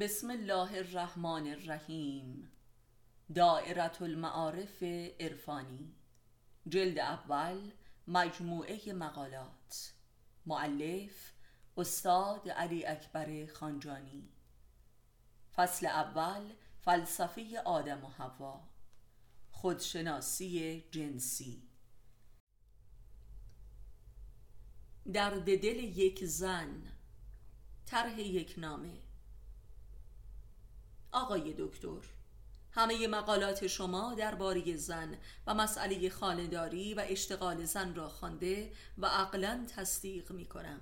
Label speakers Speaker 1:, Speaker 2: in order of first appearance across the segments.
Speaker 1: بسم الله الرحمن الرحیم. دائرة المعارف عرفانی. جلد اول مجموعه مقالات. معلف استاد علی اکبر خانجانی. فصل اول فلسفه آدم و هوا خودشناسی جنسی. درد دل یک زن. طرح یک نامه. آقای دکتر. همه مقالات شما درباره زن و مسئله خانهداری و اشتغال زن را خوانده و عقلا تصدیق می کنم.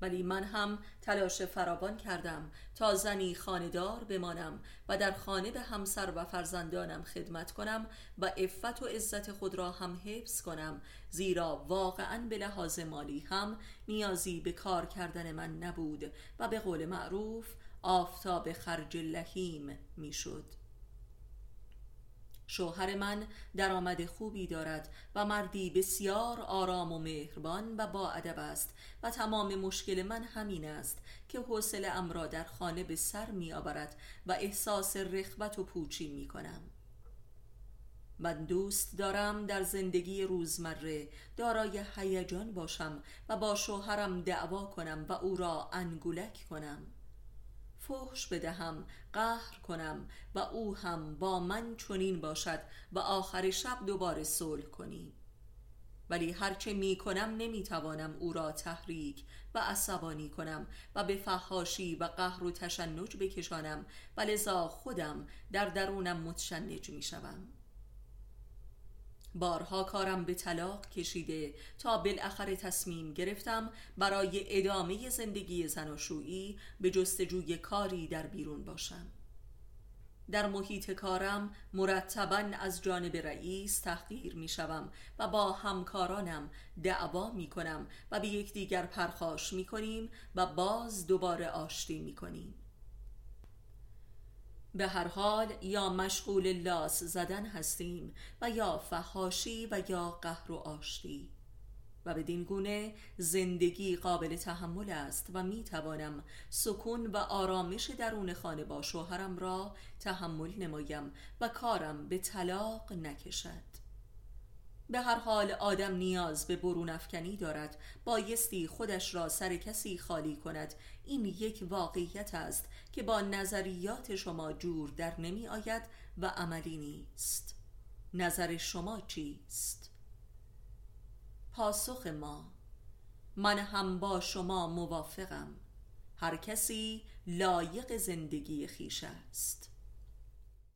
Speaker 1: ولی من هم تلاش فراوان کردم تا زنی خاندار بمانم و در خانه به همسر و فرزندانم خدمت کنم و عفت و عزت خود را هم حفظ کنم زیرا واقعا به لحاظ مالی هم نیازی به کار کردن من نبود و به قول معروف آفتاب خرج لحیم می‌شد. شوهر من درآمد خوبی دارد و مردی بسیار آرام و مهربان و با ادب است و تمام مشکل من همین است که حوصله ام را در خانه به سر می آورد و احساس رخوت و پوچی می کنم من دوست دارم در زندگی روزمره دارای هیجان باشم و با شوهرم دعوا کنم و او را انگولک کنم. فحش بدهم قهر کنم و او هم با من چنین باشد و آخر شب دوباره صلح کنیم ولی هرچه می کنم نمی توانم او را تحریک و عصبانی کنم و به فحاشی و قهر و تشنج بکشانم و لذا خودم در درونم متشنج می شوم. بارها کارم به طلاق کشیده تا بالاخره تصمیم گرفتم برای ادامه زندگی زناشویی به جستجوی کاری در بیرون باشم. در محیط کارم مرتبا از جانب رئیس تحقیر می و با همکارانم دعوا می کنم و به یکدیگر پرخاش می کنیم و باز دوباره آشتی می کنیم به هر حال یا مشغول لاس زدن هستیم و یا فهاشی و یا قهر و آشتی. و بدین گونه زندگی قابل تحمل است و می توانم سکون و آرامش درون خانه با شوهرم را تحمل نمایم و کارم به طلاق نکشد. به هر حال آدم نیاز به برون افکنی دارد. بایستی خودش را سر کسی خالی کند. این یک واقعیت است که با نظریات شما جور در نمی آید و عملی نیست. نظر شما چیست؟ پاسخ ما من هم با شما موافقم. هر کسی لایق زندگی خیش است.